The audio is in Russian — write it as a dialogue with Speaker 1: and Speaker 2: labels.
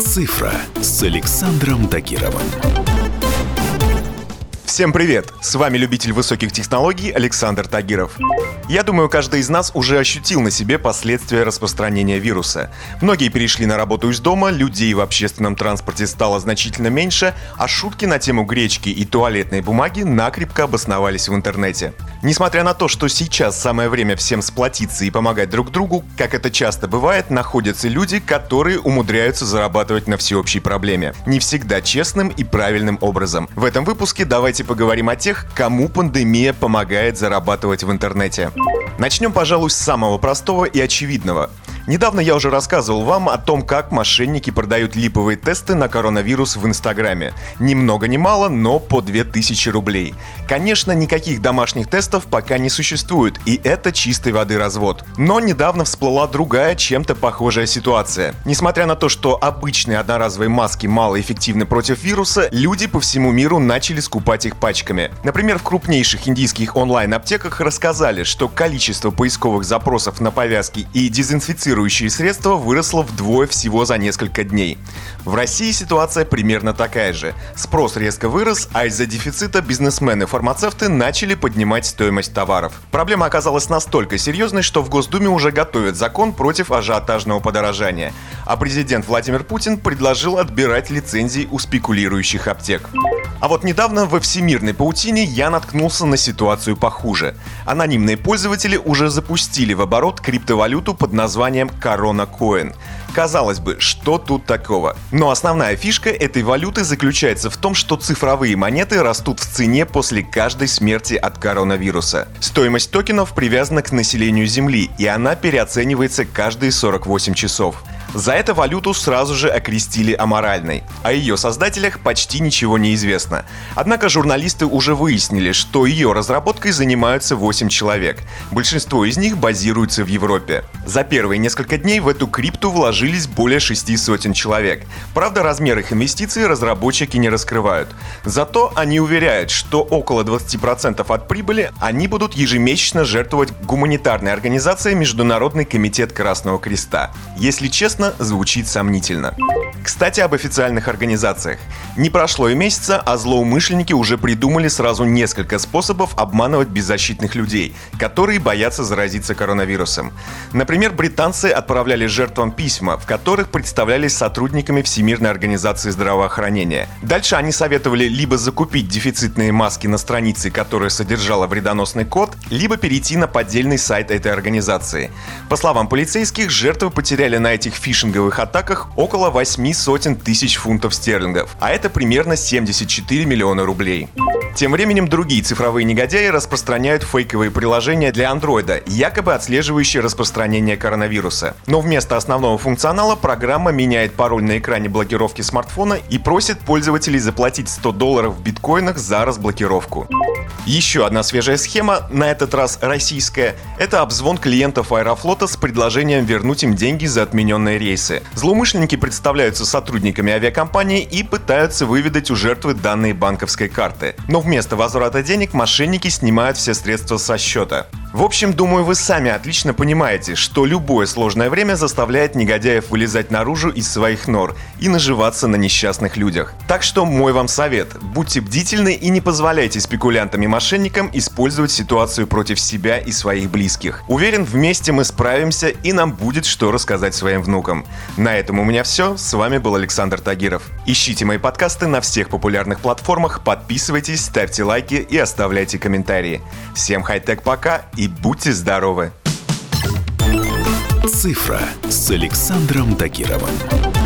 Speaker 1: «Цифра» с Александром Тагировым.
Speaker 2: Всем привет! С вами любитель высоких технологий Александр Тагиров. Я думаю, каждый из нас уже ощутил на себе последствия распространения вируса. Многие перешли на работу из дома, людей в общественном транспорте стало значительно меньше, а шутки на тему гречки и туалетной бумаги накрепко обосновались в интернете. Несмотря на то, что сейчас самое время всем сплотиться и помогать друг другу, как это часто бывает, находятся люди, которые умудряются зарабатывать на всеобщей проблеме. Не всегда честным и правильным образом. В этом выпуске давайте поговорим о тех, кому пандемия помогает зарабатывать в интернете. Начнем, пожалуй, с самого простого и очевидного. Недавно я уже рассказывал вам о том, как мошенники продают липовые тесты на коронавирус в Инстаграме. Ни много ни мало, но по 2000 рублей. Конечно, никаких домашних тестов пока не существует, и это чистой воды развод. Но недавно всплыла другая, чем-то похожая ситуация. Несмотря на то, что обычные одноразовые маски малоэффективны против вируса, люди по всему миру начали скупать их пачками. Например, в крупнейших индийских онлайн-аптеках рассказали, что количество поисковых запросов на повязки и дезинфицированные дезинфицирующие средства выросло вдвое всего за несколько дней. В России ситуация примерно такая же. Спрос резко вырос, а из-за дефицита бизнесмены-фармацевты начали поднимать стоимость товаров. Проблема оказалась настолько серьезной, что в Госдуме уже готовят закон против ажиотажного подорожания. А президент Владимир Путин предложил отбирать лицензии у спекулирующих аптек. А вот недавно во всемирной паутине я наткнулся на ситуацию похуже. Анонимные пользователи уже запустили в оборот криптовалюту под названием Corona Coin. Казалось бы, что тут такого? Но основная фишка этой валюты заключается в том, что цифровые монеты растут в цене после каждой смерти от коронавируса. Стоимость токенов привязана к населению Земли, и она переоценивается каждые 48 часов. За это валюту сразу же окрестили аморальной. О ее создателях почти ничего не известно. Однако журналисты уже выяснили, что ее разработкой занимаются 8 человек. Большинство из них базируются в Европе. За первые несколько дней в эту крипту вложились более 6 сотен человек. Правда, размер их инвестиций разработчики не раскрывают. Зато они уверяют, что около 20% от прибыли они будут ежемесячно жертвовать гуманитарной организации Международный комитет Красного Креста. Если честно, честно, звучит сомнительно. Кстати, об официальных организациях. Не прошло и месяца, а злоумышленники уже придумали сразу несколько способов обманывать беззащитных людей, которые боятся заразиться коронавирусом. Например, британцы отправляли жертвам письма, в которых представлялись сотрудниками Всемирной организации здравоохранения. Дальше они советовали либо закупить дефицитные маски на странице, которая содержала вредоносный код, либо перейти на поддельный сайт этой организации. По словам полицейских, жертвы потеряли на этих фишинговых атаках около 8 сотен тысяч фунтов стерлингов, а это примерно 74 миллиона рублей. Тем временем другие цифровые негодяи распространяют фейковые приложения для андроида, якобы отслеживающие распространение коронавируса. Но вместо основного функционала программа меняет пароль на экране блокировки смартфона и просит пользователей заплатить 100 долларов в биткоинах за разблокировку. Еще одна свежая схема, на этот раз российская, это обзвон клиентов Аэрофлота с предложением вернуть им деньги за отмененные рейсы. Злоумышленники представляются сотрудниками авиакомпании и пытаются выведать у жертвы данные банковской карты. Но вместо возврата денег мошенники снимают все средства со счета. В общем, думаю, вы сами отлично понимаете, что любое сложное время заставляет негодяев вылезать наружу из своих нор и наживаться на несчастных людях. Так что мой вам совет – будьте бдительны и не позволяйте спекулянтам и мошенникам использовать ситуацию против себя и своих близких. Уверен, вместе мы справимся и нам будет что рассказать своим внукам. На этом у меня все. С вами был Александр Тагиров. Ищите мои подкасты на всех популярных платформах, подписывайтесь, ставьте лайки и оставляйте комментарии. Всем хай-тек пока и и будьте здоровы!
Speaker 1: Цифра с Александром Тагировым.